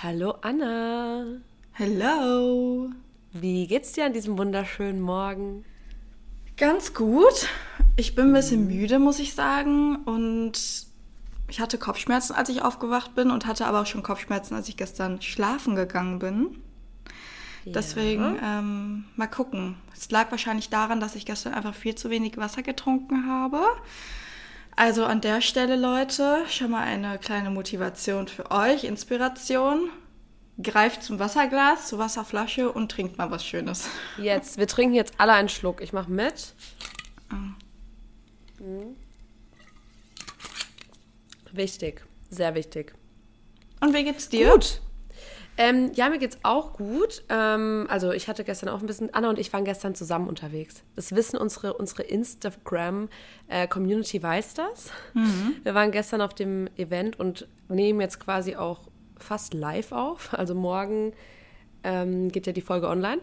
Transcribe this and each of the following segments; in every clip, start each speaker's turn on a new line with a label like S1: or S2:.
S1: Hallo Anna.
S2: Hello.
S1: Wie geht's dir an diesem wunderschönen Morgen?
S2: Ganz gut. Ich bin ein bisschen müde, muss ich sagen. Und ich hatte Kopfschmerzen, als ich aufgewacht bin und hatte aber auch schon Kopfschmerzen, als ich gestern schlafen gegangen bin. Ja. Deswegen ähm, mal gucken. Es lag wahrscheinlich daran, dass ich gestern einfach viel zu wenig Wasser getrunken habe. Also an der Stelle, Leute, schon mal eine kleine Motivation für euch, Inspiration. Greift zum Wasserglas, zur Wasserflasche und trinkt mal was Schönes.
S1: Jetzt, wir trinken jetzt alle einen Schluck. Ich mache mit. Oh. Mhm. Wichtig, sehr wichtig.
S2: Und wie geht's dir?
S1: Gut. Ähm, ja, mir geht's auch gut. Ähm, also ich hatte gestern auch ein bisschen, Anna und ich waren gestern zusammen unterwegs. Das wissen unsere, unsere Instagram-Community, äh, weiß das. Mhm. Wir waren gestern auf dem Event und nehmen jetzt quasi auch fast live auf. Also morgen ähm, geht ja die Folge online.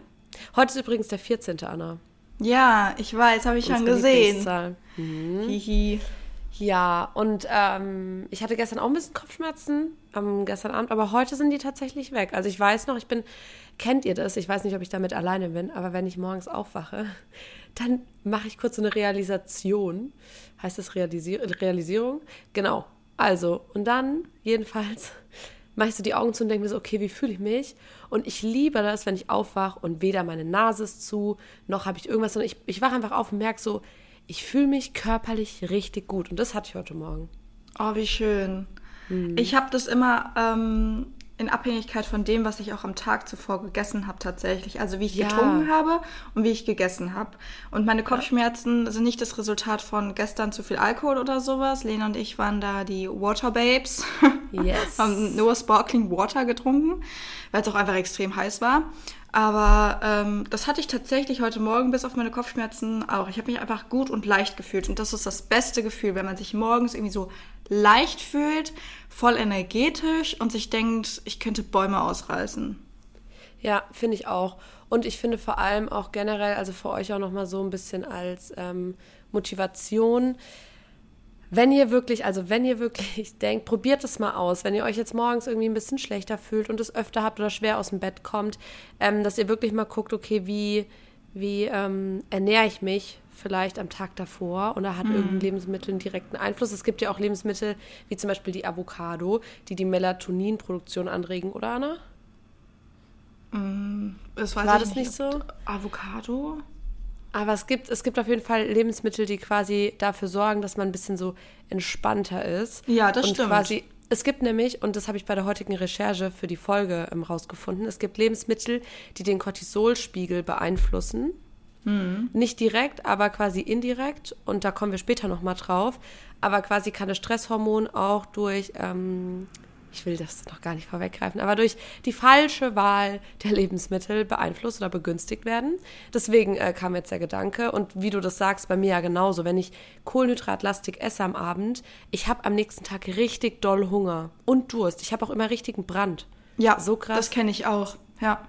S1: Heute ist übrigens der 14. Anna.
S2: Ja, ich weiß, habe ich unsere schon gesehen.
S1: Mhm. Hihi. Ja, und ähm, ich hatte gestern auch ein bisschen Kopfschmerzen ähm, gestern Abend, aber heute sind die tatsächlich weg. Also ich weiß noch, ich bin, kennt ihr das? Ich weiß nicht, ob ich damit alleine bin, aber wenn ich morgens aufwache, dann mache ich kurz so eine Realisation. Heißt das Realisier Realisierung? Genau. Also, und dann jedenfalls mache ich so die Augen zu und denke mir so, okay, wie fühle ich mich? Und ich liebe das, wenn ich aufwache und weder meine Nase ist zu, noch habe ich irgendwas, sondern ich, ich wache einfach auf und merke so, ich fühle mich körperlich richtig gut. Und das hatte ich heute Morgen.
S2: Oh, wie schön. Hm. Ich habe das immer ähm, in Abhängigkeit von dem, was ich auch am Tag zuvor gegessen habe tatsächlich. Also wie ich ja. getrunken habe und wie ich gegessen habe. Und meine Kopfschmerzen ja. sind nicht das Resultat von gestern zu viel Alkohol oder sowas. Lena und ich waren da die Water Babes. Yes. haben nur Sparkling Water getrunken, weil es auch einfach extrem heiß war. Aber ähm, das hatte ich tatsächlich heute Morgen bis auf meine Kopfschmerzen auch. Ich habe mich einfach gut und leicht gefühlt. Und das ist das beste Gefühl, wenn man sich morgens irgendwie so leicht fühlt, voll energetisch und sich denkt, ich könnte Bäume ausreißen.
S1: Ja, finde ich auch. Und ich finde vor allem auch generell, also für euch auch nochmal so ein bisschen als ähm, Motivation, wenn ihr wirklich, also wenn ihr wirklich denkt, probiert es mal aus, wenn ihr euch jetzt morgens irgendwie ein bisschen schlechter fühlt und es öfter habt oder schwer aus dem Bett kommt, ähm, dass ihr wirklich mal guckt, okay, wie, wie ähm, ernähre ich mich vielleicht am Tag davor oder hat mhm. irgendein Lebensmittel einen direkten Einfluss. Es gibt ja auch Lebensmittel wie zum Beispiel die Avocado, die die Melatoninproduktion anregen, oder Anna?
S2: Mm, das
S1: War das nicht, nicht so?
S2: Avocado?
S1: Aber es gibt, es gibt auf jeden Fall Lebensmittel, die quasi dafür sorgen, dass man ein bisschen so entspannter ist.
S2: Ja, das und stimmt.
S1: Quasi, es gibt nämlich, und das habe ich bei der heutigen Recherche für die Folge ähm, rausgefunden, es gibt Lebensmittel, die den Cortisolspiegel beeinflussen. Mhm. Nicht direkt, aber quasi indirekt. Und da kommen wir später nochmal drauf. Aber quasi kann das Stresshormon auch durch ähm, ich will das noch gar nicht vorweggreifen, aber durch die falsche Wahl der Lebensmittel beeinflusst oder begünstigt werden. Deswegen äh, kam jetzt der Gedanke und wie du das sagst, bei mir ja genauso, wenn ich Kohlenhydratlastig esse am Abend, ich habe am nächsten Tag richtig doll Hunger und Durst. Ich habe auch immer richtigen Brand.
S2: Ja, so krass. Das kenne ich auch. Ja.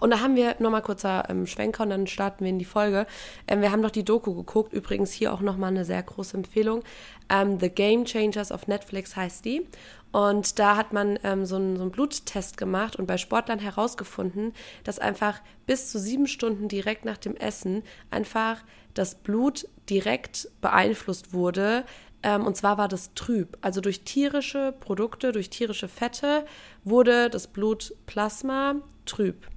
S1: Und da haben wir nochmal kurzer ähm, Schwenker und dann starten wir in die Folge. Ähm, wir haben noch die Doku geguckt, übrigens hier auch nochmal eine sehr große Empfehlung. Ähm, The Game Changers auf Netflix heißt die. Und da hat man ähm, so, einen, so einen Bluttest gemacht und bei Sportlern herausgefunden, dass einfach bis zu sieben Stunden direkt nach dem Essen einfach das Blut direkt beeinflusst wurde. Ähm, und zwar war das trüb. Also durch tierische Produkte, durch tierische Fette wurde das Blutplasma trüb.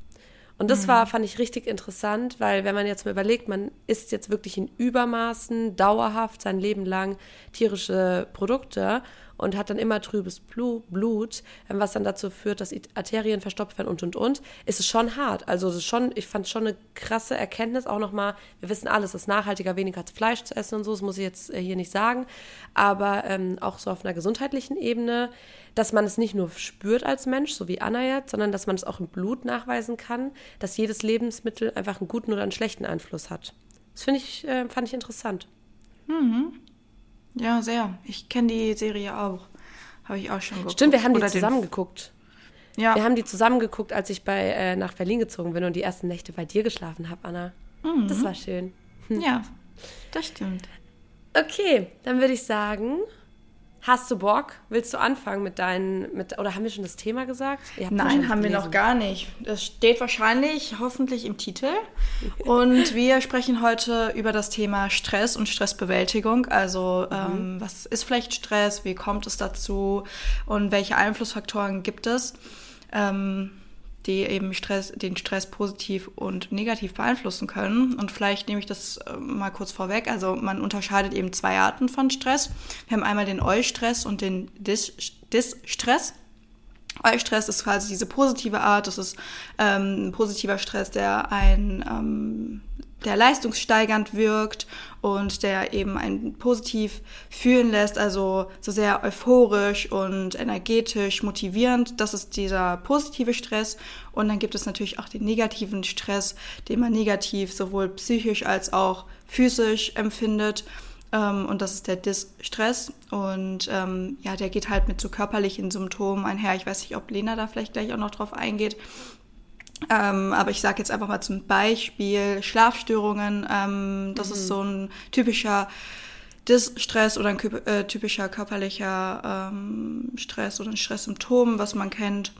S1: Und das mhm. war, fand ich richtig interessant, weil wenn man jetzt mal überlegt, man isst jetzt wirklich in Übermaßen dauerhaft sein Leben lang tierische Produkte und hat dann immer trübes Blut, ähm, was dann dazu führt, dass Arterien verstopft werden und und und, ist es schon hart. Also es ist schon, ich fand schon eine krasse Erkenntnis auch nochmal, wir wissen alles, es ist nachhaltiger, weniger Fleisch zu essen und so, das muss ich jetzt äh, hier nicht sagen, aber ähm, auch so auf einer gesundheitlichen Ebene, dass man es nicht nur spürt als Mensch, so wie Anna jetzt, sondern dass man es auch im Blut nachweisen kann, dass jedes Lebensmittel einfach einen guten oder einen schlechten Einfluss hat. Das finde ich, äh, fand ich interessant.
S2: Mhm. Ja, sehr. Ich kenne die Serie auch. Habe ich auch schon geguckt.
S1: Stimmt, wir haben die Oder zusammen geguckt. Ja. Wir haben die zusammen geguckt, als ich bei, äh, nach Berlin gezogen bin und die ersten Nächte bei dir geschlafen habe, Anna. Mhm. Das war schön.
S2: Hm. Ja, das stimmt.
S1: Okay, dann würde ich sagen, Hast du Bock? Willst du anfangen mit deinen, mit, oder haben wir schon das Thema gesagt?
S2: Nein, haben gelesen. wir noch gar nicht. Das steht wahrscheinlich hoffentlich im Titel. Und wir sprechen heute über das Thema Stress und Stressbewältigung. Also mhm. ähm, was ist vielleicht Stress? Wie kommt es dazu? Und welche Einflussfaktoren gibt es? Ähm, die eben Stress, den Stress positiv und negativ beeinflussen können. Und vielleicht nehme ich das äh, mal kurz vorweg. Also man unterscheidet eben zwei Arten von Stress. Wir haben einmal den Eustress und den Dis-Stress. Eustress ist quasi diese positive Art. Das ist ähm, ein positiver Stress, der ein ähm, der leistungssteigernd wirkt und der eben einen positiv fühlen lässt, also so sehr euphorisch und energetisch, motivierend. Das ist dieser positive Stress. Und dann gibt es natürlich auch den negativen Stress, den man negativ sowohl psychisch als auch physisch empfindet. Ähm, und das ist der Distress. Und ähm, ja, der geht halt mit so körperlichen Symptomen einher. Ich weiß nicht, ob Lena da vielleicht gleich auch noch drauf eingeht. Ähm, aber ich sage jetzt einfach mal zum Beispiel Schlafstörungen. Ähm, das mhm. ist so ein typischer Distress oder ein äh, typischer körperlicher ähm, Stress oder ein Stresssymptom, was man kennt.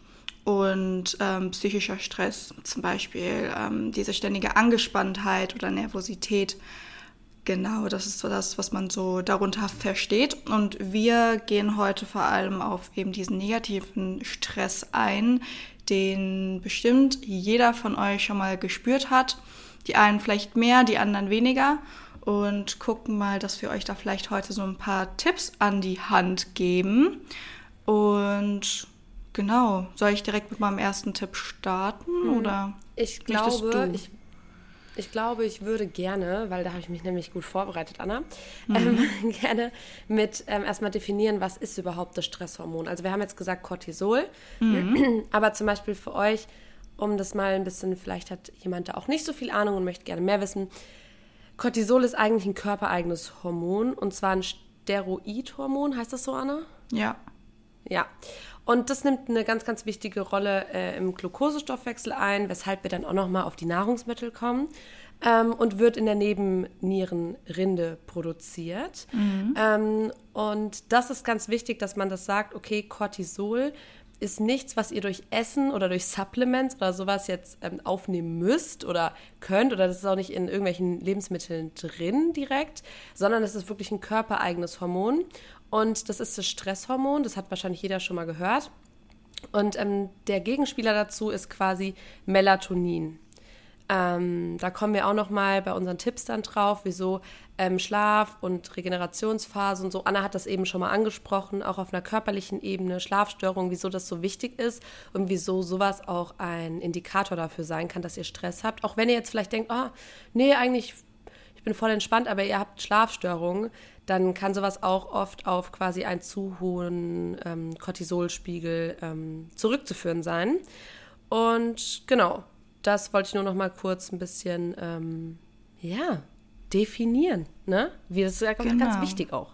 S2: Und ähm, psychischer Stress, zum Beispiel ähm, diese ständige Angespanntheit oder Nervosität. Genau, das ist so das, was man so darunter versteht. Und wir gehen heute vor allem auf eben diesen negativen Stress ein, den bestimmt jeder von euch schon mal gespürt hat. Die einen vielleicht mehr, die anderen weniger. Und gucken mal, dass wir euch da vielleicht heute so ein paar Tipps an die Hand geben. Und genau, soll ich direkt mit meinem ersten Tipp starten? Hm. Oder
S1: ich glaube, ich ich glaube, ich würde gerne, weil da habe ich mich nämlich gut vorbereitet, Anna, mhm. ähm, gerne mit ähm, erstmal definieren, was ist überhaupt das Stresshormon. Also wir haben jetzt gesagt Cortisol, mhm. aber zum Beispiel für euch, um das mal ein bisschen, vielleicht hat jemand da auch nicht so viel Ahnung und möchte gerne mehr wissen. Cortisol ist eigentlich ein körpereigenes Hormon und zwar ein Steroidhormon, heißt das so, Anna?
S2: Ja.
S1: Ja. Und das nimmt eine ganz, ganz wichtige Rolle äh, im Glukosestoffwechsel ein, weshalb wir dann auch nochmal auf die Nahrungsmittel kommen. Ähm, und wird in der Nebennierenrinde produziert. Mhm. Ähm, und das ist ganz wichtig, dass man das sagt, okay, Cortisol ist nichts, was ihr durch Essen oder durch Supplements oder sowas jetzt ähm, aufnehmen müsst oder könnt oder das ist auch nicht in irgendwelchen Lebensmitteln drin direkt, sondern es ist wirklich ein körpereigenes Hormon und das ist das Stresshormon, das hat wahrscheinlich jeder schon mal gehört. Und ähm, der Gegenspieler dazu ist quasi Melatonin. Ähm, da kommen wir auch noch mal bei unseren Tipps dann drauf, wieso ähm, Schlaf und Regenerationsphase und so. Anna hat das eben schon mal angesprochen, auch auf einer körperlichen Ebene, Schlafstörungen, wieso das so wichtig ist und wieso sowas auch ein Indikator dafür sein kann, dass ihr Stress habt. Auch wenn ihr jetzt vielleicht denkt, oh, nee, eigentlich, ich bin voll entspannt, aber ihr habt Schlafstörungen, dann kann sowas auch oft auf quasi einen zu hohen ähm, Cortisolspiegel ähm, zurückzuführen sein. Und genau, das wollte ich nur noch mal kurz ein bisschen, ähm, ja, definieren. Ne? Wie, das ist ja genau. ganz wichtig auch.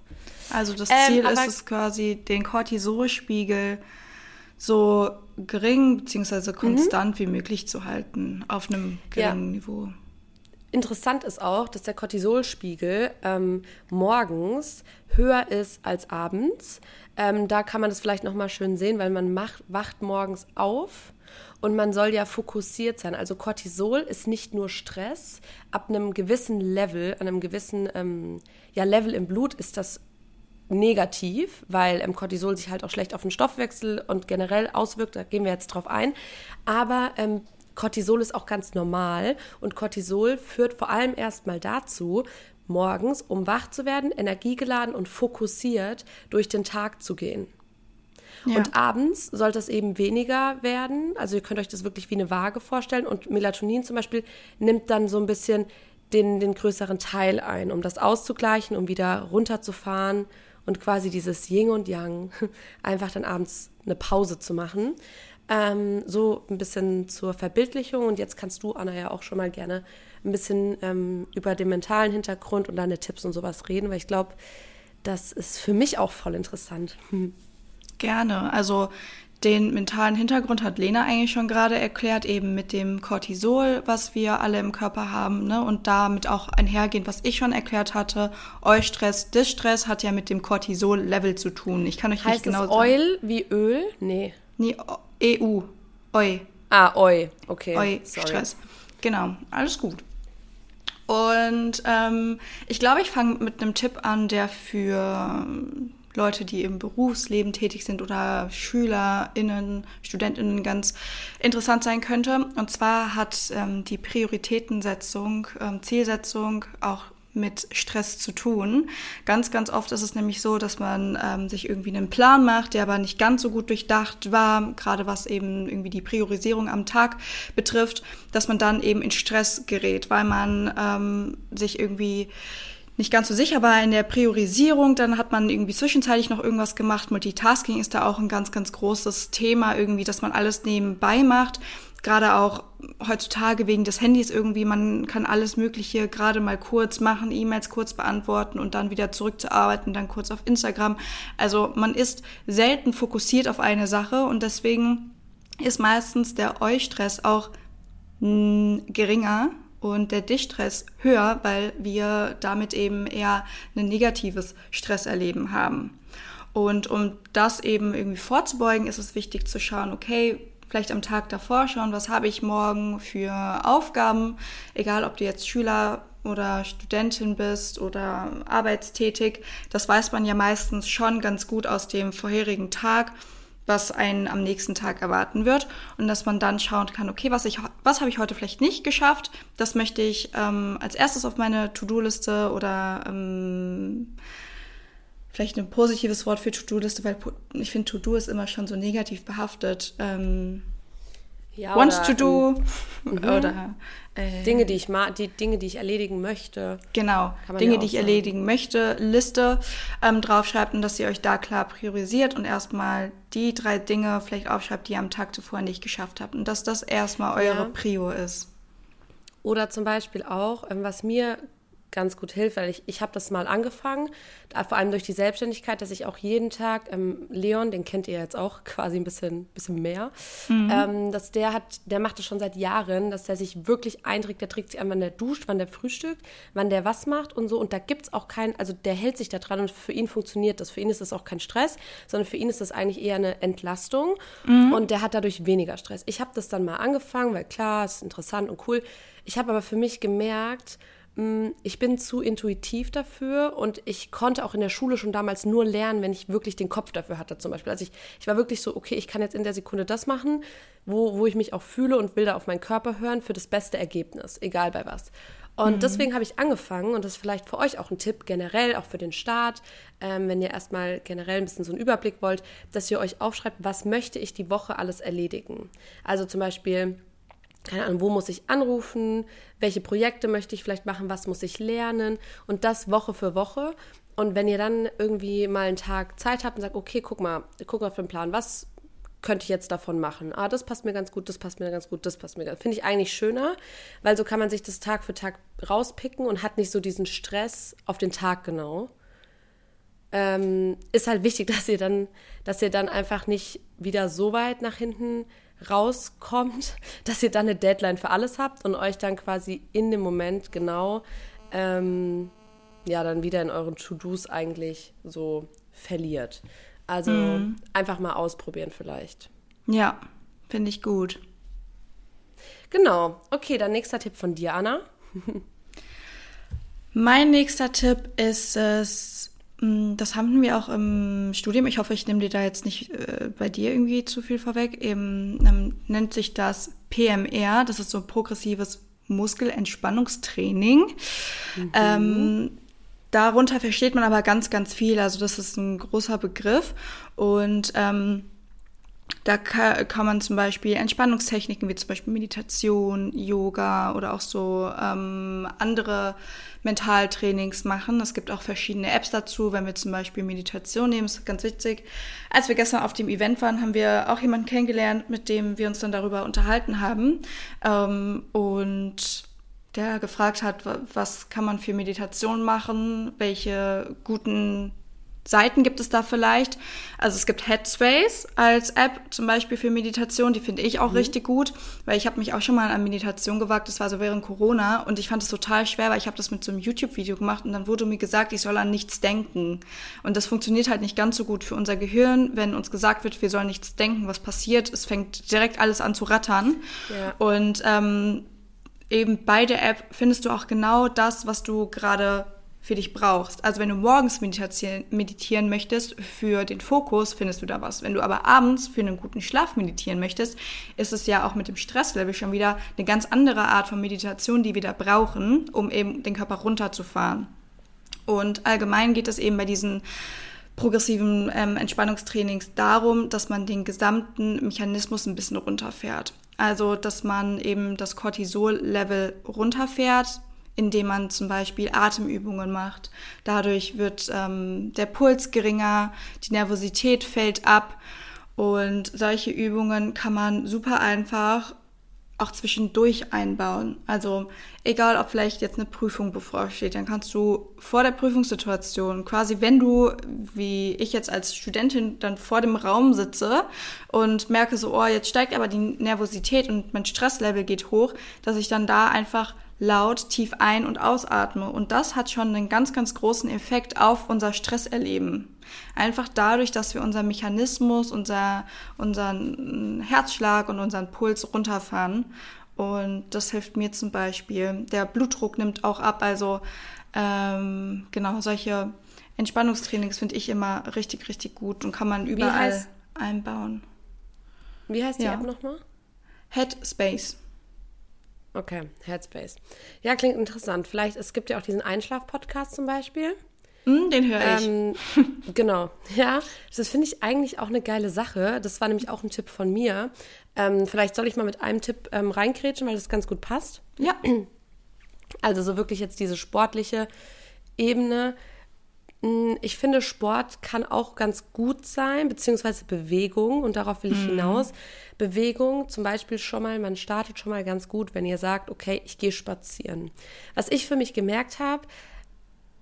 S2: Also das ähm, Ziel ist es quasi, den Cortisolspiegel so gering bzw. Mhm. konstant mhm. wie möglich zu halten, auf einem geringen ja. Niveau.
S1: Interessant ist auch, dass der Cortisolspiegel ähm, morgens höher ist als abends. Ähm, da kann man das vielleicht noch mal schön sehen, weil man macht, wacht morgens auf und man soll ja fokussiert sein. Also Cortisol ist nicht nur Stress. Ab einem gewissen Level, an einem gewissen ähm, ja, Level im Blut ist das negativ, weil ähm, Cortisol sich halt auch schlecht auf den Stoffwechsel und generell auswirkt. Da gehen wir jetzt drauf ein. Aber ähm, Cortisol ist auch ganz normal und Cortisol führt vor allem erstmal dazu, morgens, um wach zu werden, energiegeladen und fokussiert durch den Tag zu gehen. Ja. Und abends sollte es eben weniger werden. Also ihr könnt euch das wirklich wie eine Waage vorstellen. Und Melatonin zum Beispiel nimmt dann so ein bisschen den, den größeren Teil ein, um das auszugleichen, um wieder runterzufahren und quasi dieses Yin und Yang einfach dann abends eine Pause zu machen. Ähm, so ein bisschen zur Verbildlichung. Und jetzt kannst du, Anna, ja auch schon mal gerne ein bisschen ähm, über den mentalen Hintergrund und deine Tipps und sowas reden, weil ich glaube, das ist für mich auch voll interessant.
S2: Gerne. Also den mentalen Hintergrund hat Lena eigentlich schon gerade erklärt, eben mit dem Cortisol, was wir alle im Körper haben, ne? Und damit auch einhergehend, was ich schon erklärt hatte, Eustress, Distress hat ja mit dem Cortisol-Level zu tun. Ich kann euch
S1: heißt
S2: nicht genau
S1: es sagen. Oil wie Öl? Nee.
S2: Nee, EU. Eu.
S1: Ah, Eu. Okay.
S2: Eu, Sorry. Stress. Genau, alles gut. Und ähm, ich glaube, ich fange mit einem Tipp an, der für Leute, die im Berufsleben tätig sind oder SchülerInnen, StudentInnen ganz interessant sein könnte. Und zwar hat ähm, die Prioritätensetzung, ähm, Zielsetzung auch mit Stress zu tun. Ganz, ganz oft ist es nämlich so, dass man ähm, sich irgendwie einen Plan macht, der aber nicht ganz so gut durchdacht war, gerade was eben irgendwie die Priorisierung am Tag betrifft, dass man dann eben in Stress gerät, weil man ähm, sich irgendwie nicht ganz so sicher war in der Priorisierung. Dann hat man irgendwie zwischenzeitlich noch irgendwas gemacht. Multitasking ist da auch ein ganz, ganz großes Thema irgendwie, dass man alles nebenbei macht. Gerade auch heutzutage wegen des Handys irgendwie, man kann alles Mögliche gerade mal kurz machen, E-Mails kurz beantworten und dann wieder zurück zu arbeiten, dann kurz auf Instagram. Also man ist selten fokussiert auf eine Sache und deswegen ist meistens der Eustress auch mh, geringer und der Dichtstress höher, weil wir damit eben eher ein negatives Stresserleben haben. Und um das eben irgendwie vorzubeugen, ist es wichtig zu schauen, okay, vielleicht am Tag davor schauen, was habe ich morgen für Aufgaben, egal ob du jetzt Schüler oder Studentin bist oder arbeitstätig, das weiß man ja meistens schon ganz gut aus dem vorherigen Tag was einen am nächsten Tag erwarten wird und dass man dann schauen kann, okay, was ich, was habe ich heute vielleicht nicht geschafft? Das möchte ich ähm, als erstes auf meine To-Do-Liste oder ähm, vielleicht ein positives Wort für To-Do-Liste, weil ich finde, To-Do ist immer schon so negativ behaftet. Ähm, ja, wants to do
S1: mhm. oder äh, Dinge, die ich die Dinge, die ich erledigen möchte.
S2: Genau, Dinge, ja die ich sagen. erledigen möchte, Liste ähm, draufschreibt und dass ihr euch da klar priorisiert und erstmal die drei Dinge vielleicht aufschreibt, die ihr am Tag zuvor nicht geschafft habt und dass das erstmal eure ja. Prio ist.
S1: Oder zum Beispiel auch, ähm, was mir ganz gut hilft, weil ich, ich habe das mal angefangen, vor allem durch die Selbstständigkeit, dass ich auch jeden Tag, ähm, Leon, den kennt ihr jetzt auch quasi ein bisschen, bisschen mehr, mhm. ähm, dass der hat, der macht das schon seit Jahren, dass der sich wirklich einträgt, der trägt sich an, wann der duscht, wann der frühstückt, wann der was macht und so und da gibt es auch keinen, also der hält sich da dran und für ihn funktioniert das, für ihn ist das auch kein Stress, sondern für ihn ist das eigentlich eher eine Entlastung mhm. und der hat dadurch weniger Stress. Ich habe das dann mal angefangen, weil klar, es ist interessant und cool, ich habe aber für mich gemerkt, ich bin zu intuitiv dafür und ich konnte auch in der Schule schon damals nur lernen, wenn ich wirklich den Kopf dafür hatte zum Beispiel. Also ich, ich war wirklich so, okay, ich kann jetzt in der Sekunde das machen, wo, wo ich mich auch fühle und will da auf meinen Körper hören für das beste Ergebnis, egal bei was. Und mhm. deswegen habe ich angefangen, und das ist vielleicht für euch auch ein Tipp, generell, auch für den Start, ähm, wenn ihr erstmal generell ein bisschen so einen Überblick wollt, dass ihr euch aufschreibt, was möchte ich die Woche alles erledigen. Also zum Beispiel, keine Ahnung, wo muss ich anrufen, welche Projekte möchte ich vielleicht machen, was muss ich lernen und das Woche für Woche. Und wenn ihr dann irgendwie mal einen Tag Zeit habt und sagt, okay, guck mal, guck auf den Plan, was könnte ich jetzt davon machen? Ah, das passt mir ganz gut, das passt mir ganz gut, das passt mir ganz Finde ich eigentlich schöner, weil so kann man sich das Tag für Tag rauspicken und hat nicht so diesen Stress auf den Tag genau. Ähm, ist halt wichtig, dass ihr dann, dass ihr dann einfach nicht wieder so weit nach hinten rauskommt, dass ihr dann eine Deadline für alles habt und euch dann quasi in dem Moment genau ähm, ja dann wieder in euren To-Dos eigentlich so verliert. Also mhm. einfach mal ausprobieren vielleicht.
S2: Ja, finde ich gut.
S1: Genau. Okay, dann nächster Tipp von dir, Anna.
S2: mein nächster Tipp ist es, das haben wir auch im Studium. Ich hoffe, ich nehme dir da jetzt nicht äh, bei dir irgendwie zu viel vorweg. Eben ähm, nennt sich das PMR. Das ist so progressives Muskelentspannungstraining. Mhm. Ähm, darunter versteht man aber ganz, ganz viel. Also das ist ein großer Begriff und ähm, da kann, man zum Beispiel Entspannungstechniken wie zum Beispiel Meditation, Yoga oder auch so ähm, andere Mentaltrainings machen. Es gibt auch verschiedene Apps dazu, wenn wir zum Beispiel Meditation nehmen. Ist ganz witzig. Als wir gestern auf dem Event waren, haben wir auch jemanden kennengelernt, mit dem wir uns dann darüber unterhalten haben. Ähm, und der gefragt hat, was kann man für Meditation machen, welche guten Seiten gibt es da vielleicht. Also es gibt Headspace als App zum Beispiel für Meditation, die finde ich auch mhm. richtig gut, weil ich habe mich auch schon mal an Meditation gewagt, das war so während Corona und ich fand es total schwer, weil ich habe das mit so einem YouTube-Video gemacht und dann wurde mir gesagt, ich soll an nichts denken. Und das funktioniert halt nicht ganz so gut für unser Gehirn, wenn uns gesagt wird, wir sollen nichts denken, was passiert, es fängt direkt alles an zu rattern. Ja. Und ähm, eben bei der App findest du auch genau das, was du gerade für dich brauchst. Also wenn du morgens meditieren, möchtest für den Fokus, findest du da was. Wenn du aber abends für einen guten Schlaf meditieren möchtest, ist es ja auch mit dem Stresslevel schon wieder eine ganz andere Art von Meditation, die wir da brauchen, um eben den Körper runterzufahren. Und allgemein geht es eben bei diesen progressiven ähm, Entspannungstrainings darum, dass man den gesamten Mechanismus ein bisschen runterfährt. Also, dass man eben das Cortisol-Level runterfährt, indem man zum Beispiel Atemübungen macht. Dadurch wird ähm, der Puls geringer, die Nervosität fällt ab und solche Übungen kann man super einfach auch zwischendurch einbauen. Also egal, ob vielleicht jetzt eine Prüfung bevorsteht, dann kannst du vor der Prüfungssituation, quasi wenn du, wie ich jetzt als Studentin dann vor dem Raum sitze und merke so, oh, jetzt steigt aber die Nervosität und mein Stresslevel geht hoch, dass ich dann da einfach laut tief ein- und ausatme. Und das hat schon einen ganz, ganz großen Effekt auf unser Stresserleben. Einfach dadurch, dass wir unseren Mechanismus, unser, unseren Herzschlag und unseren Puls runterfahren. Und das hilft mir zum Beispiel. Der Blutdruck nimmt auch ab. Also ähm, genau, solche Entspannungstrainings finde ich immer richtig, richtig gut und kann man überall heißt, einbauen.
S1: Wie heißt die ja. App nochmal?
S2: Headspace.
S1: Okay, Headspace. Ja, klingt interessant. Vielleicht, es gibt ja auch diesen Einschlaf-Podcast zum Beispiel.
S2: Mm, den höre ich. Ähm,
S1: genau, ja. Das finde ich eigentlich auch eine geile Sache. Das war nämlich auch ein Tipp von mir. Ähm, vielleicht soll ich mal mit einem Tipp ähm, reinkrätschen, weil das ganz gut passt.
S2: Ja.
S1: Also so wirklich jetzt diese sportliche Ebene. Mm, ich finde, Sport kann auch ganz gut sein, beziehungsweise Bewegung, und darauf will ich mhm. hinaus. Bewegung, zum Beispiel schon mal, man startet schon mal ganz gut, wenn ihr sagt, okay, ich gehe spazieren. Was ich für mich gemerkt habe,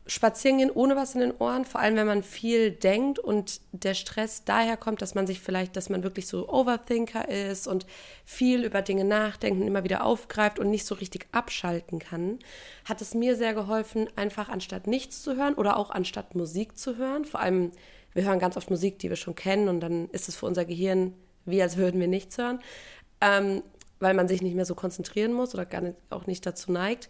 S1: spazieren gehen ohne was in den Ohren, vor allem wenn man viel denkt und der Stress daher kommt, dass man sich vielleicht, dass man wirklich so Overthinker ist und viel über Dinge nachdenkt und immer wieder aufgreift und nicht so richtig abschalten kann, hat es mir sehr geholfen, einfach anstatt nichts zu hören oder auch anstatt Musik zu hören. Vor allem, wir hören ganz oft Musik, die wir schon kennen und dann ist es für unser Gehirn wie als würden wir nichts hören, ähm, weil man sich nicht mehr so konzentrieren muss oder gar nicht, auch nicht dazu neigt,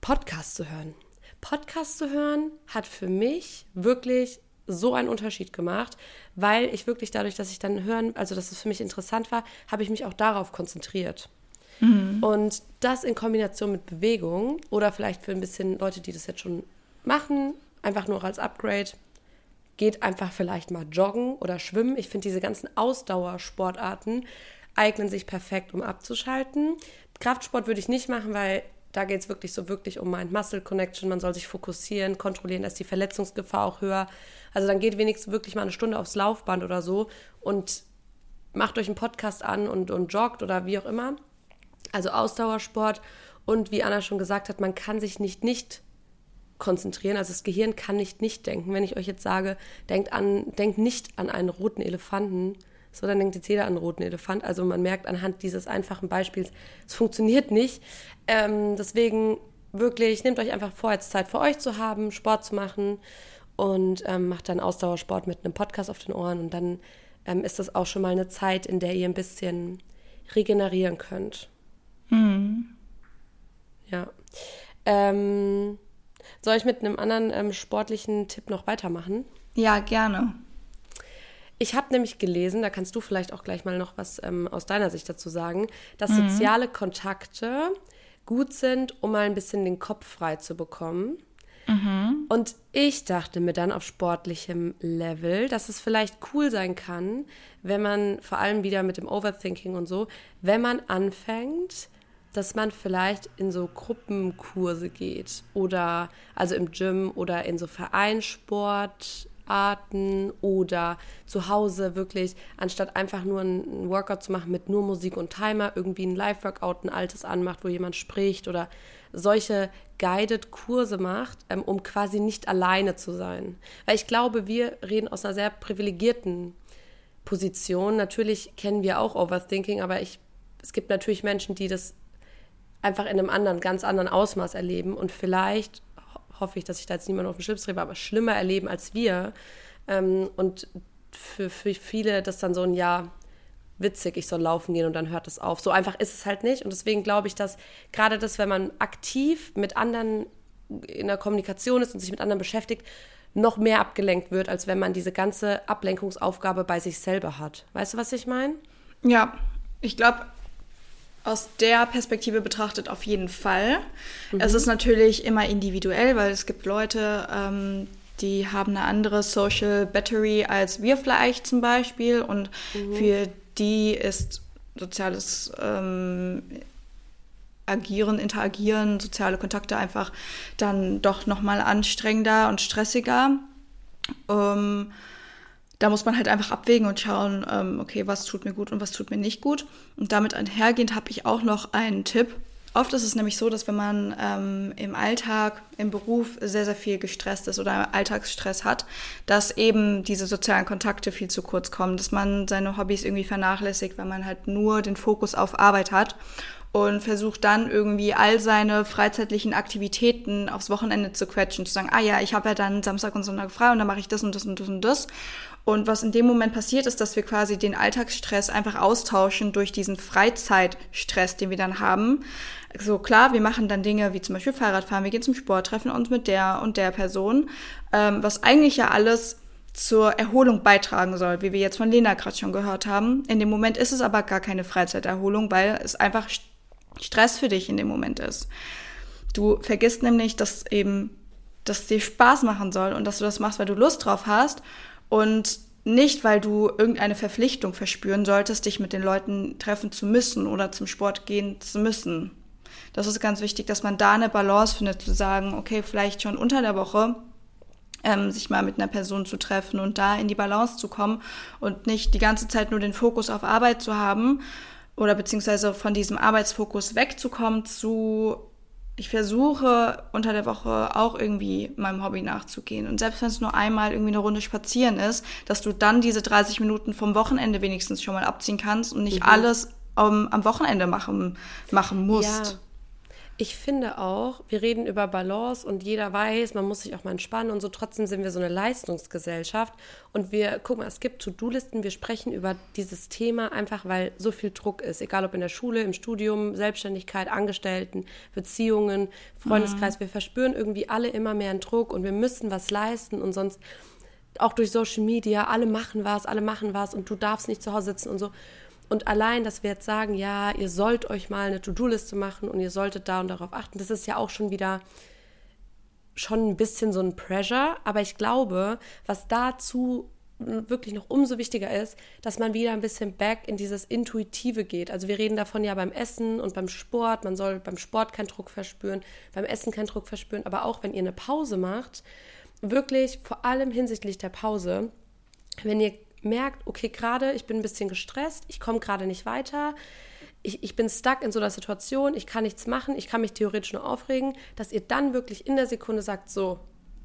S1: Podcasts zu hören. Podcast zu hören hat für mich wirklich so einen Unterschied gemacht, weil ich wirklich dadurch, dass ich dann hören, also dass es für mich interessant war, habe ich mich auch darauf konzentriert. Mhm. Und das in Kombination mit Bewegung oder vielleicht für ein bisschen Leute, die das jetzt schon machen, einfach nur als Upgrade, geht einfach vielleicht mal joggen oder schwimmen. Ich finde diese ganzen Ausdauersportarten eignen sich perfekt, um abzuschalten. Kraftsport würde ich nicht machen, weil da geht es wirklich so wirklich um Mind-Muscle-Connection. Man soll sich fokussieren, kontrollieren, da ist die Verletzungsgefahr auch höher. Also dann geht wenigstens wirklich mal eine Stunde aufs Laufband oder so und macht euch einen Podcast an und, und joggt oder wie auch immer. Also Ausdauersport. Und wie Anna schon gesagt hat, man kann sich nicht nicht konzentrieren. Also das Gehirn kann nicht nicht denken. Wenn ich euch jetzt sage, denkt an, denkt nicht an einen roten Elefanten, so, dann denkt jetzt jeder an einen roten Elefant. Also man merkt anhand dieses einfachen Beispiels, es funktioniert nicht. Ähm, deswegen wirklich, nehmt euch einfach vor, jetzt Zeit für euch zu haben, Sport zu machen und ähm, macht dann Ausdauersport mit einem Podcast auf den Ohren und dann ähm, ist das auch schon mal eine Zeit, in der ihr ein bisschen regenerieren könnt. Mhm. Ja. Ähm, soll ich mit einem anderen ähm, sportlichen Tipp noch weitermachen?
S2: Ja, gerne.
S1: Ich habe nämlich gelesen, da kannst du vielleicht auch gleich mal noch was ähm, aus deiner Sicht dazu sagen, dass mhm. soziale Kontakte gut sind, um mal ein bisschen den Kopf frei zu bekommen. Mhm. Und ich dachte mir dann auf sportlichem Level, dass es vielleicht cool sein kann, wenn man vor allem wieder mit dem Overthinking und so, wenn man anfängt, dass man vielleicht in so Gruppenkurse geht oder also im Gym oder in so Vereinssport Arten oder zu Hause wirklich, anstatt einfach nur einen Workout zu machen mit nur Musik und Timer, irgendwie ein Live-Workout, ein altes anmacht, wo jemand spricht oder solche guided Kurse macht, ähm, um quasi nicht alleine zu sein. Weil ich glaube, wir reden aus einer sehr privilegierten Position. Natürlich kennen wir auch Overthinking, aber ich, es gibt natürlich Menschen, die das einfach in einem anderen, ganz anderen Ausmaß erleben und vielleicht hoffe ich, dass ich da jetzt niemand auf den Schlips trete, aber schlimmer erleben als wir. Ähm, und für, für viele das dann so ein Jahr witzig, ich soll laufen gehen und dann hört es auf. So einfach ist es halt nicht. Und deswegen glaube ich, dass gerade das, wenn man aktiv mit anderen in der Kommunikation ist und sich mit anderen beschäftigt, noch mehr abgelenkt wird, als wenn man diese ganze Ablenkungsaufgabe bei sich selber hat. Weißt du, was ich meine?
S2: Ja, ich glaube, aus der Perspektive betrachtet auf jeden Fall. Mhm. Es ist natürlich immer individuell, weil es gibt Leute, ähm, die haben eine andere Social Battery als wir vielleicht zum Beispiel und mhm. für die ist soziales ähm, Agieren, Interagieren, soziale Kontakte einfach dann doch nochmal anstrengender und stressiger. Ähm, da muss man halt einfach abwägen und schauen, ähm, okay, was tut mir gut und was tut mir nicht gut. Und damit einhergehend habe ich auch noch einen Tipp. Oft ist es nämlich so, dass wenn man ähm, im Alltag, im Beruf sehr, sehr viel gestresst ist oder Alltagsstress hat, dass eben diese sozialen Kontakte viel zu kurz kommen, dass man seine Hobbys irgendwie vernachlässigt, weil man halt nur den Fokus auf Arbeit hat und versucht dann irgendwie all seine freizeitlichen Aktivitäten aufs Wochenende zu quetschen, zu sagen, ah ja, ich habe ja dann Samstag und Sonntag frei und dann mache ich das und das und das und das. Und was in dem Moment passiert, ist, dass wir quasi den Alltagsstress einfach austauschen durch diesen Freizeitstress, den wir dann haben. So klar, wir machen dann Dinge wie zum Beispiel Fahrradfahren, wir gehen zum Sport, treffen uns mit der und der Person, ähm, was eigentlich ja alles zur Erholung beitragen soll, wie wir jetzt von Lena gerade schon gehört haben. In dem Moment ist es aber gar keine Freizeiterholung, weil es einfach Stress für dich in dem Moment ist. Du vergisst nämlich, dass eben, dass dir Spaß machen soll und dass du das machst, weil du Lust drauf hast und nicht, weil du irgendeine Verpflichtung verspüren solltest, dich mit den Leuten treffen zu müssen oder zum Sport gehen zu müssen. Das ist ganz wichtig, dass man da eine Balance findet, zu sagen, okay, vielleicht schon unter der Woche ähm, sich mal mit einer Person zu treffen und da in die Balance zu kommen und nicht die ganze Zeit nur den Fokus auf Arbeit zu haben oder beziehungsweise von diesem Arbeitsfokus wegzukommen zu, ich versuche unter der Woche auch irgendwie meinem Hobby nachzugehen. Und selbst wenn es nur einmal irgendwie eine Runde spazieren ist, dass du dann diese 30 Minuten vom Wochenende wenigstens schon mal abziehen kannst und nicht mhm. alles um, am Wochenende machen, machen musst.
S1: Ja. Ich finde auch, wir reden über Balance und jeder weiß, man muss sich auch mal entspannen und so. Trotzdem sind wir so eine Leistungsgesellschaft und wir, guck mal, es gibt To-Do-Listen, wir sprechen über dieses Thema einfach, weil so viel Druck ist. Egal ob in der Schule, im Studium, Selbstständigkeit, Angestellten, Beziehungen, Freundeskreis. Mhm. Wir verspüren irgendwie alle immer mehr einen Druck und wir müssen was leisten und sonst auch durch Social Media, alle machen was, alle machen was und du darfst nicht zu Hause sitzen und so. Und allein, dass wir jetzt sagen, ja, ihr sollt euch mal eine To-Do-Liste machen und ihr solltet da und darauf achten, das ist ja auch schon wieder schon ein bisschen so ein Pressure. Aber ich glaube, was dazu wirklich noch umso wichtiger ist, dass man wieder ein bisschen back in dieses Intuitive geht. Also wir reden davon ja beim Essen und beim Sport. Man soll beim Sport keinen Druck verspüren, beim Essen keinen Druck verspüren. Aber auch wenn ihr eine Pause macht, wirklich vor allem hinsichtlich der Pause, wenn ihr merkt, okay, gerade ich bin ein bisschen gestresst, ich komme gerade nicht weiter, ich, ich bin stuck in so einer Situation, ich kann nichts machen, ich kann mich theoretisch nur aufregen, dass ihr dann wirklich in der Sekunde sagt, so,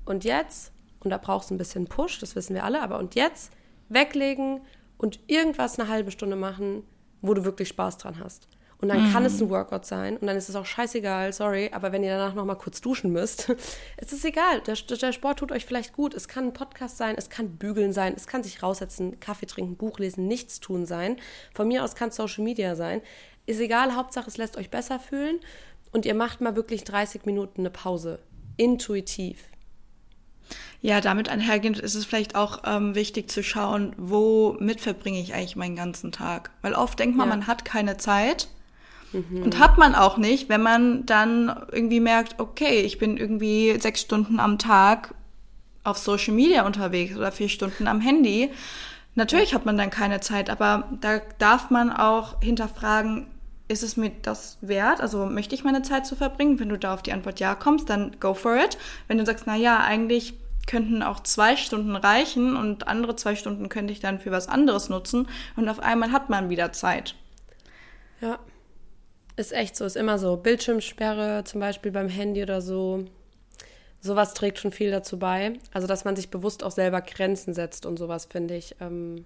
S1: und jetzt, und da brauchst du ein bisschen Push, das wissen wir alle, aber und jetzt weglegen und irgendwas eine halbe Stunde machen, wo du wirklich Spaß dran hast. Und dann mhm. kann es ein Workout sein und dann ist es auch scheißegal, sorry, aber wenn ihr danach noch mal kurz duschen müsst, es ist egal. Der, der, Sport tut euch vielleicht gut. Es kann ein Podcast sein, es kann bügeln sein, es kann sich raussetzen, Kaffee trinken, Buch lesen, nichts tun sein. Von mir aus kann es Social Media sein. Ist egal, Hauptsache es lässt euch besser fühlen und ihr macht mal wirklich 30 Minuten eine Pause. Intuitiv.
S2: Ja, damit einhergehend ist es vielleicht auch ähm, wichtig zu schauen, womit verbringe ich eigentlich meinen ganzen Tag. Weil oft denkt man, ja. man hat keine Zeit Mhm. Und hat man auch nicht, wenn man dann irgendwie merkt, okay, ich bin irgendwie sechs Stunden am Tag auf Social Media unterwegs oder vier Stunden am Handy. Natürlich hat man dann keine Zeit, aber da darf man auch hinterfragen, ist es mir das wert? Also möchte ich meine Zeit zu verbringen? Wenn du da auf die Antwort ja kommst, dann go for it. Wenn du sagst, na ja, eigentlich könnten auch zwei Stunden reichen und andere zwei Stunden könnte ich dann für was anderes nutzen und auf einmal hat man wieder Zeit.
S1: Ja, Ist echt so, ist immer so. Bildschirmsperre zum Beispiel beim Handy oder so. Sowas trägt schon viel dazu bei. Also, dass man sich bewusst auch selber Grenzen setzt und sowas, finde ich. Ähm,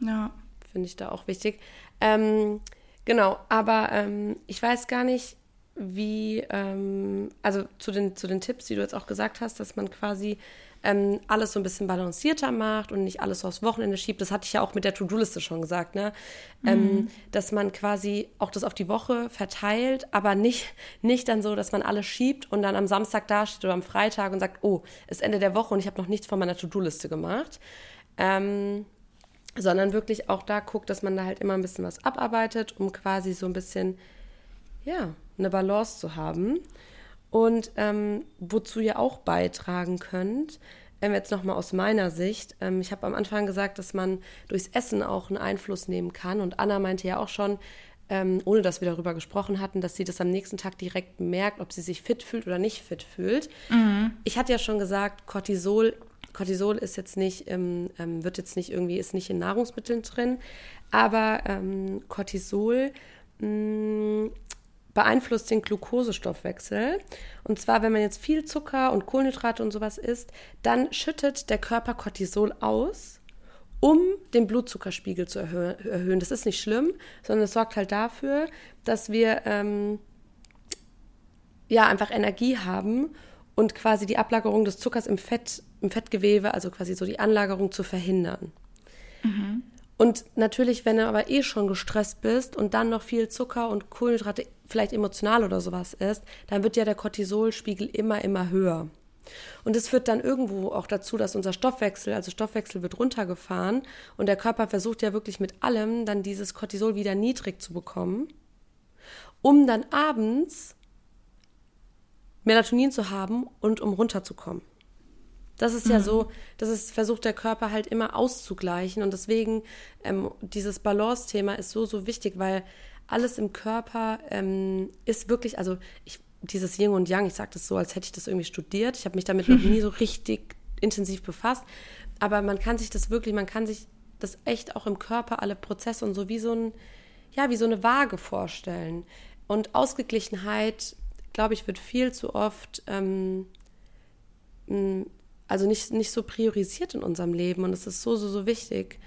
S1: ja. Finde ich da auch wichtig. Ähm, genau, aber ähm, ich weiß gar nicht, wie, ähm, also zu den, zu den Tipps, die du jetzt auch gesagt hast, dass man quasi ähm, alles so ein bisschen balancierter macht und nicht alles so aufs Wochenende schiebt. Das hatte ich ja auch mit der To-Do-Liste schon gesagt, ne? Ähm, mhm. Ähm, dass man quasi auch das auf die Woche verteilt, aber nicht, nicht dann so, dass man alles schiebt und dann am Samstag dasteht oder am Freitag und sagt, oh, ist Ende der Woche und ich habe noch nichts von meiner To-Do-Liste gemacht. Ähm, sondern wirklich auch da guckt, dass man da halt immer ein bisschen was abarbeitet, um quasi so ein bisschen, ja, eine Balance zu haben. Und ähm, wozu ihr auch beitragen könnt, ähm, jetzt nochmal aus meiner Sicht, ähm, ich habe am Anfang gesagt, dass man durchs Essen auch einen Einfluss nehmen kann. Und Anna meinte ja auch schon, ähm, ohne dass wir darüber gesprochen hatten, dass sie das am nächsten Tag direkt merkt, ob sie sich fit fühlt oder nicht fit fühlt. Mhm. Ich hatte ja schon gesagt, Cortisol, Cortisol ist jetzt nicht, ähm, wird jetzt nicht irgendwie, ist nicht in Nahrungsmitteln drin, aber ähm, Cortisol mh, mm, beeinflusst den Glukosestoffwechsel. Und zwar, wenn man jetzt viel Zucker und Kohlenhydrate und sowas isst, dann schüttet der Körper Cortisol aus, um den Blutzuckerspiegel zu erhö erhöhen. Das ist nicht schlimm, sondern es sorgt halt dafür, dass wir ähm, ja einfach Energie haben und quasi die Ablagerung des Zuckers im Fett, im Fettgewebe, also quasi so die Anlagerung zu verhindern. Mhm. Und natürlich, wenn du aber eh schon gestresst bist und dann noch viel Zucker und Kohlenhydrate, vielleicht emotional oder sowas isst, dann wird ja der Cortisolspiegel immer, immer höher. Und es führt dann irgendwo auch dazu, dass unser Stoffwechsel, also Stoffwechsel wird runtergefahren und der Körper versucht ja wirklich mit allem dann dieses Cortisol wieder niedrig zu bekommen, um dann abends Melatonin zu haben und um runterzukommen. Das ist ja mhm. so, das ist, versucht der Körper halt immer auszugleichen. Und deswegen, ähm, dieses Balance-Thema ist so, so wichtig, weil alles im Körper ähm, ist wirklich, also ich, dieses Yin und Yang, ich sage das so, als hätte ich das irgendwie studiert. Ich habe mich damit noch nie so richtig intensiv befasst. Aber man kann sich das wirklich, man kann sich das echt auch im Körper, alle Prozesse und so wie so ein, ja, wie so eine Waage vorstellen. Und Ausgeglichenheit, glaube ich, wird viel zu oft ähm, also nicht, nicht so priorisiert in unserem Leben und es ist so, so, so wichtig.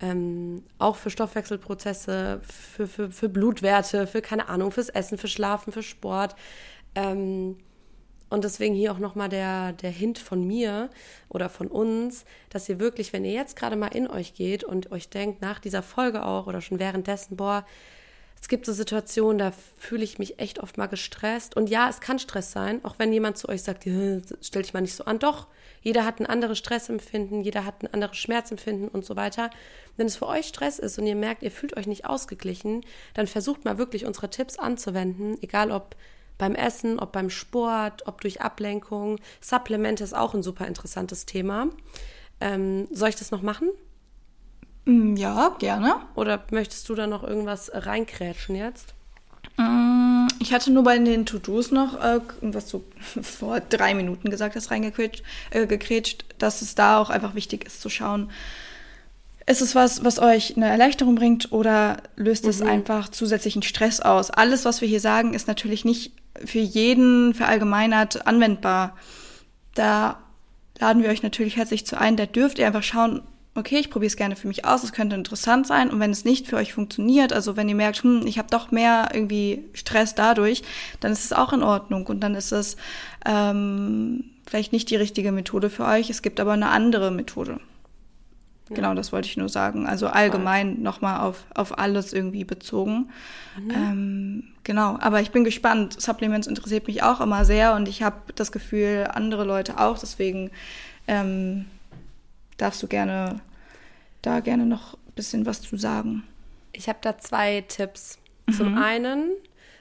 S1: Ähm, auch für Stoffwechselprozesse, für, für, für Blutwerte, für keine Ahnung, fürs Essen, für Schlafen, für Sport. Ähm, und deswegen hier auch nochmal der, der Hint von mir oder von uns, dass ihr wirklich, wenn ihr jetzt gerade mal in euch geht und euch denkt, nach dieser Folge auch oder schon währenddessen, boah, es gibt so Situationen, da fühle ich mich echt oft mal gestresst. Und ja, es kann Stress sein, auch wenn jemand zu euch sagt, stell dich mal nicht so an. Doch, jeder hat ein anderes Stressempfinden, jeder hat ein anderes Schmerzempfinden und so weiter. Wenn es für euch Stress ist und ihr merkt, ihr fühlt euch nicht ausgeglichen, dann versucht mal wirklich unsere Tipps anzuwenden, egal ob beim Essen, ob beim Sport, ob durch Ablenkung. Supplemente ist auch ein super interessantes Thema. Ähm, soll ich das noch machen?
S2: Mm, ja, gerne.
S1: Oder möchtest du da noch irgendwas reinkrätschen jetzt?
S2: Mm, ich hatte nur bei den To-Dos noch, äh, was du vor drei Minuten gesagt hast, reingekrätscht, äh, dass es da auch einfach wichtig ist zu schauen, ist es was, was euch eine Erleichterung bringt oder löst mhm. es einfach zusätzlichen Stress aus? Alles, was wir hier sagen, ist natürlich nicht für jeden verallgemeinert anwendbar. Da laden wir euch natürlich herzlich zu ein. Da dürft ihr einfach schauen, okay, ich probiere es gerne für mich aus, es könnte interessant sein. Und wenn es nicht für euch funktioniert, also wenn ihr merkt, hm, ich habe doch mehr irgendwie Stress dadurch, dann ist es auch in Ordnung. Und dann ist es ähm, vielleicht nicht die richtige Methode für euch. Es gibt aber eine andere Methode. Ja. Genau, das wollte ich nur sagen. Also allgemein nochmal auf, auf alles irgendwie bezogen. Mhm. Ähm, genau, aber ich bin gespannt. Supplements interessiert mich auch immer sehr und ich habe das Gefühl, andere Leute auch. Deswegen ähm, darfst du gerne da gerne noch ein bisschen was zu sagen.
S1: Ich habe da zwei Tipps. Mhm. Zum einen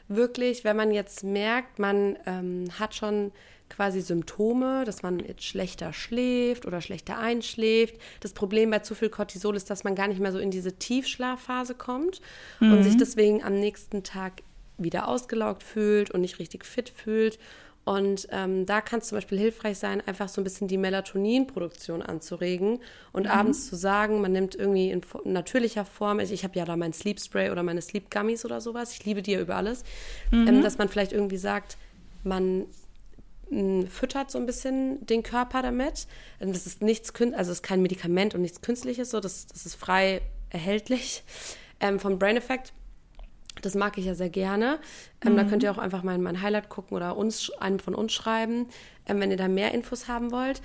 S1: wirklich, wenn man jetzt merkt, man ähm, hat schon quasi Symptome, dass man jetzt schlechter schläft oder schlechter einschläft. Das Problem bei zu viel Cortisol ist, dass man gar nicht mehr so in diese Tiefschlafphase kommt mhm. und sich deswegen am nächsten Tag wieder ausgelaugt fühlt und nicht richtig fit fühlt Und ähm, da kann es zum Beispiel hilfreich sein, einfach so ein bisschen die Melatoninproduktion anzuregen und mhm. abends zu sagen, man nimmt irgendwie in natürlicher Form, ich, ich habe ja da mein Sleep Spray oder meine Sleep Gummies oder sowas, ich liebe die ja über alles, mhm. ähm, dass man vielleicht irgendwie sagt, man mh, füttert so ein bisschen den Körper damit. Und das ist nichts, also es ist kein Medikament und nichts Künstliches, so das, das ist frei erhältlich ähm, vom Brain Effect. Das mag ich ja sehr gerne. Ähm, mhm. Da könnt ihr auch einfach mal in mein Highlight gucken oder uns, einem von uns schreiben, ähm, wenn ihr da mehr Infos haben wollt.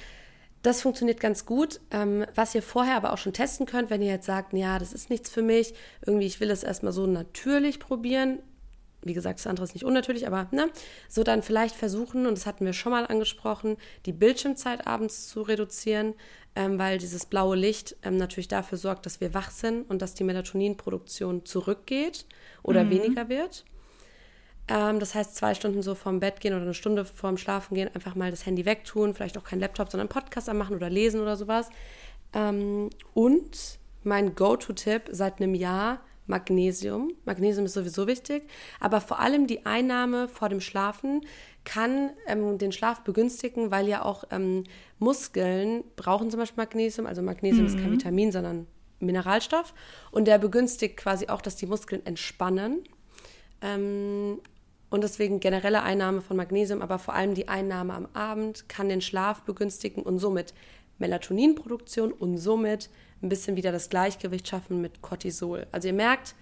S1: Das funktioniert ganz gut. Ähm, was ihr vorher aber auch schon testen könnt, wenn ihr jetzt sagt, ja, das ist nichts für mich, irgendwie, ich will es erstmal so natürlich probieren. Wie gesagt, das andere ist nicht unnatürlich, aber ne, so dann vielleicht versuchen, und das hatten wir schon mal angesprochen, die Bildschirmzeit abends zu reduzieren ähm, weil dieses blaue Licht ähm, natürlich dafür sorgt, dass wir wach sind und dass die Melatoninproduktion zurückgeht oder mhm. weniger wird. Ähm, das heißt, zwei Stunden so vorm Bett gehen oder eine Stunde vorm Schlafen gehen, einfach mal das Handy wegtun, vielleicht auch kein Laptop, sondern Podcast anmachen oder lesen oder sowas. Ähm, und mein Go-To-Tipp seit einem Jahr Magnesium. Magnesium ist sowieso wichtig, aber vor allem die Einnahme vor dem Schlafen kann ähm, den Schlaf begünstigen, weil ja auch ähm, Muskeln brauchen zum Beispiel Magnesium. Also Magnesium mhm. ist kein mhm. Vitamin, sondern Mineralstoff. Und der begünstigt quasi auch, dass die Muskeln entspannen. Ähm, und deswegen generelle Einnahme von Magnesium, aber vor allem die Einnahme am Abend kann den Schlaf begünstigen und somit Melatoninproduktion und somit ein bisschen wieder das Gleichgewicht schaffen mit Cortisol. Also ihr merkt,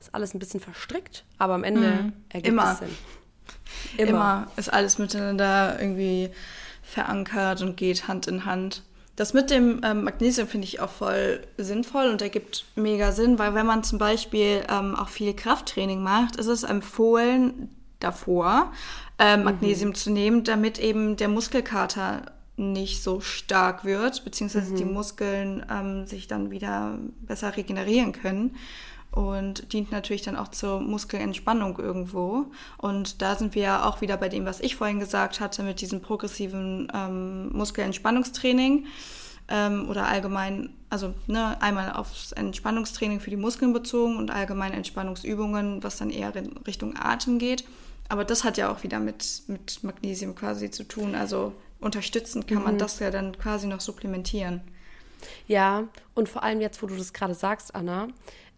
S1: ist alles ein bisschen verstrickt, aber am Ende mhm. ergibt
S2: Immer.
S1: es Sinn.
S2: Immer. Immer ist alles miteinander irgendwie verankert und geht Hand in Hand. Das mit dem ähm, Magnesium finde ich auch voll sinnvoll und ergibt mega Sinn, weil wenn man zum Beispiel ähm, auch viel Krafttraining macht, ist es empfohlen, davor ähm, Magnesium mhm. zu nehmen, damit eben der Muskelkater nicht so stark wird, beziehungsweise mhm. die Muskeln ähm, sich dann wieder besser regenerieren können und dient natürlich dann auch zur Muskelentspannung irgendwo. Und da sind wir ja auch wieder bei dem, was ich vorhin gesagt hatte, mit diesem progressiven ähm, Muskelentspannungstraining ähm, oder allgemein, also ne, einmal aufs Entspannungstraining für die Muskeln bezogen und allgemein Entspannungsübungen, was dann eher in Richtung Atem geht. Aber das hat ja auch wieder mit, mit Magnesium quasi zu tun. Also unterstützend kann mhm. man das ja dann quasi noch supplementieren.
S1: Ja, und vor allem jetzt, wo du das gerade sagst, Anna,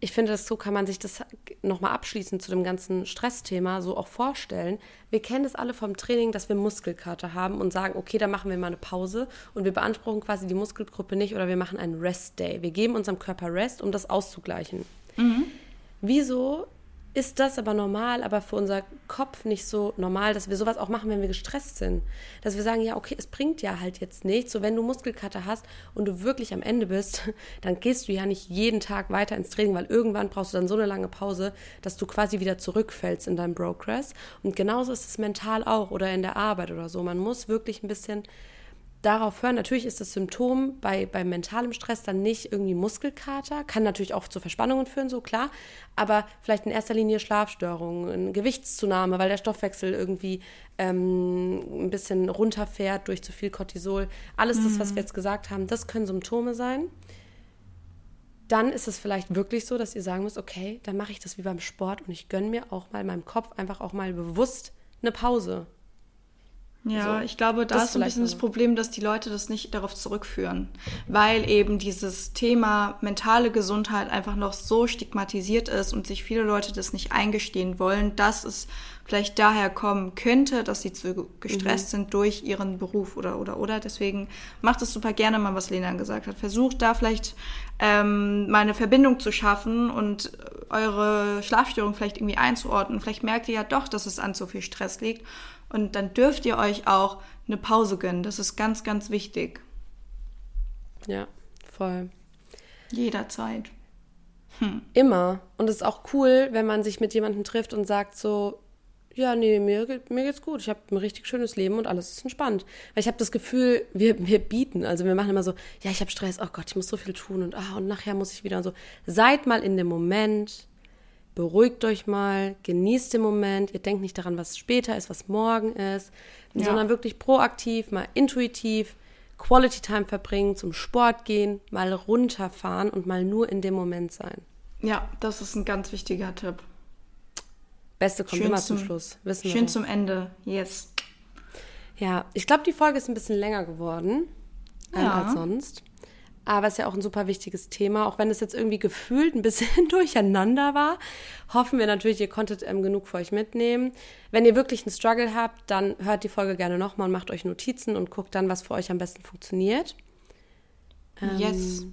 S1: ich finde, das so kann man sich das nochmal abschließend zu dem ganzen Stressthema so auch vorstellen. Wir kennen das alle vom Training, dass wir Muskelkater haben und sagen, okay, da machen wir mal eine Pause und wir beanspruchen quasi die Muskelgruppe nicht oder wir machen einen Rest Day. Wir geben unserem Körper Rest, um das auszugleichen. Mhm. Wieso ist das aber normal, aber für unser Kopf nicht so normal, dass wir sowas auch machen, wenn wir gestresst sind. Dass wir sagen, ja, okay, es bringt ja halt jetzt nichts. So, wenn du Muskelkater hast und du wirklich am Ende bist, dann gehst du ja nicht jeden Tag weiter ins Training, weil irgendwann brauchst du dann so eine lange Pause, dass du quasi wieder zurückfällst in deinem Progress. Und genauso ist es mental auch oder in der Arbeit oder so. Man muss wirklich ein bisschen darauf hören. Natürlich ist das Symptom bei, bei mentalem Stress dann nicht irgendwie Muskelkater, kann natürlich auch zu Verspannungen führen, so klar, aber vielleicht in erster Linie Schlafstörungen, Gewichtszunahme, weil der Stoffwechsel irgendwie ähm, ein bisschen runterfährt durch zu viel Cortisol. Alles mhm. das, was mhm. wir jetzt gesagt haben, das können Symptome sein. Dann ist es vielleicht wirklich so, dass ihr sagen müsst, okay, dann mache ich das wie beim Sport und ich gönne mir auch mal meinem Kopf einfach auch mal bewusst eine Pause.
S2: Ja, so. ich glaube, da ist ein bisschen das Problem, dass die Leute das nicht darauf zurückführen, weil eben dieses Thema mentale Gesundheit einfach noch so stigmatisiert ist und sich viele Leute das nicht eingestehen wollen, dass es vielleicht daher kommen könnte, dass sie zu gestresst mhm. sind durch ihren Beruf oder oder oder. Deswegen macht es super gerne mal, was Lena gesagt hat. Versucht da vielleicht ähm, mal eine Verbindung zu schaffen und eure Schlafstörung vielleicht irgendwie einzuordnen. Vielleicht merkt ihr ja doch, dass es an so viel Stress liegt und dann dürft ihr euch auch eine Pause gönnen. Das ist ganz, ganz wichtig.
S1: Ja, voll.
S2: Jederzeit.
S1: Hm. Immer. Und es ist auch cool, wenn man sich mit jemandem trifft und sagt so, ja, nee, mir, mir geht's gut. Ich habe ein richtig schönes Leben und alles ist entspannt. Weil ich habe das Gefühl, wir, wir bieten. Also wir machen immer so, ja, ich habe Stress, oh Gott, ich muss so viel tun und ah, und nachher muss ich wieder und so. Seid mal in dem Moment, beruhigt euch mal, genießt den Moment. Ihr denkt nicht daran, was später ist, was morgen ist, ja. sondern wirklich proaktiv, mal intuitiv Quality Time verbringen, zum Sport gehen, mal runterfahren und mal nur in dem Moment sein.
S2: Ja, das ist ein ganz wichtiger Tipp.
S1: Beste kommt schön immer zum, zum, Schluss.
S2: Wissen schön wir. zum Ende, yes.
S1: Ja, ich glaube, die Folge ist ein bisschen länger geworden ja. als sonst. Aber es ist ja auch ein super wichtiges Thema. Auch wenn es jetzt irgendwie gefühlt ein bisschen durcheinander war, hoffen wir natürlich, ihr konntet ähm, genug für euch mitnehmen. Wenn ihr wirklich einen Struggle habt, dann hört die Folge gerne nochmal und macht euch Notizen und guckt dann, was für euch am besten funktioniert. Ähm, yes.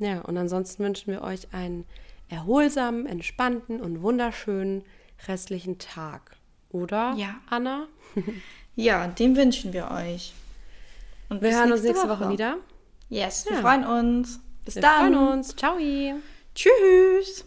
S1: Ja, und ansonsten wünschen wir euch einen erholsamen, entspannten und wunderschönen restlichen Tag. Oder, ja. Anna?
S2: ja, den wünschen wir euch.
S1: Und wir hören uns nächste Woche, Woche wieder.
S2: Yes, wir ja. freuen uns.
S1: Bis wir dann. Wir freuen uns. Ciao.
S2: Tschüss.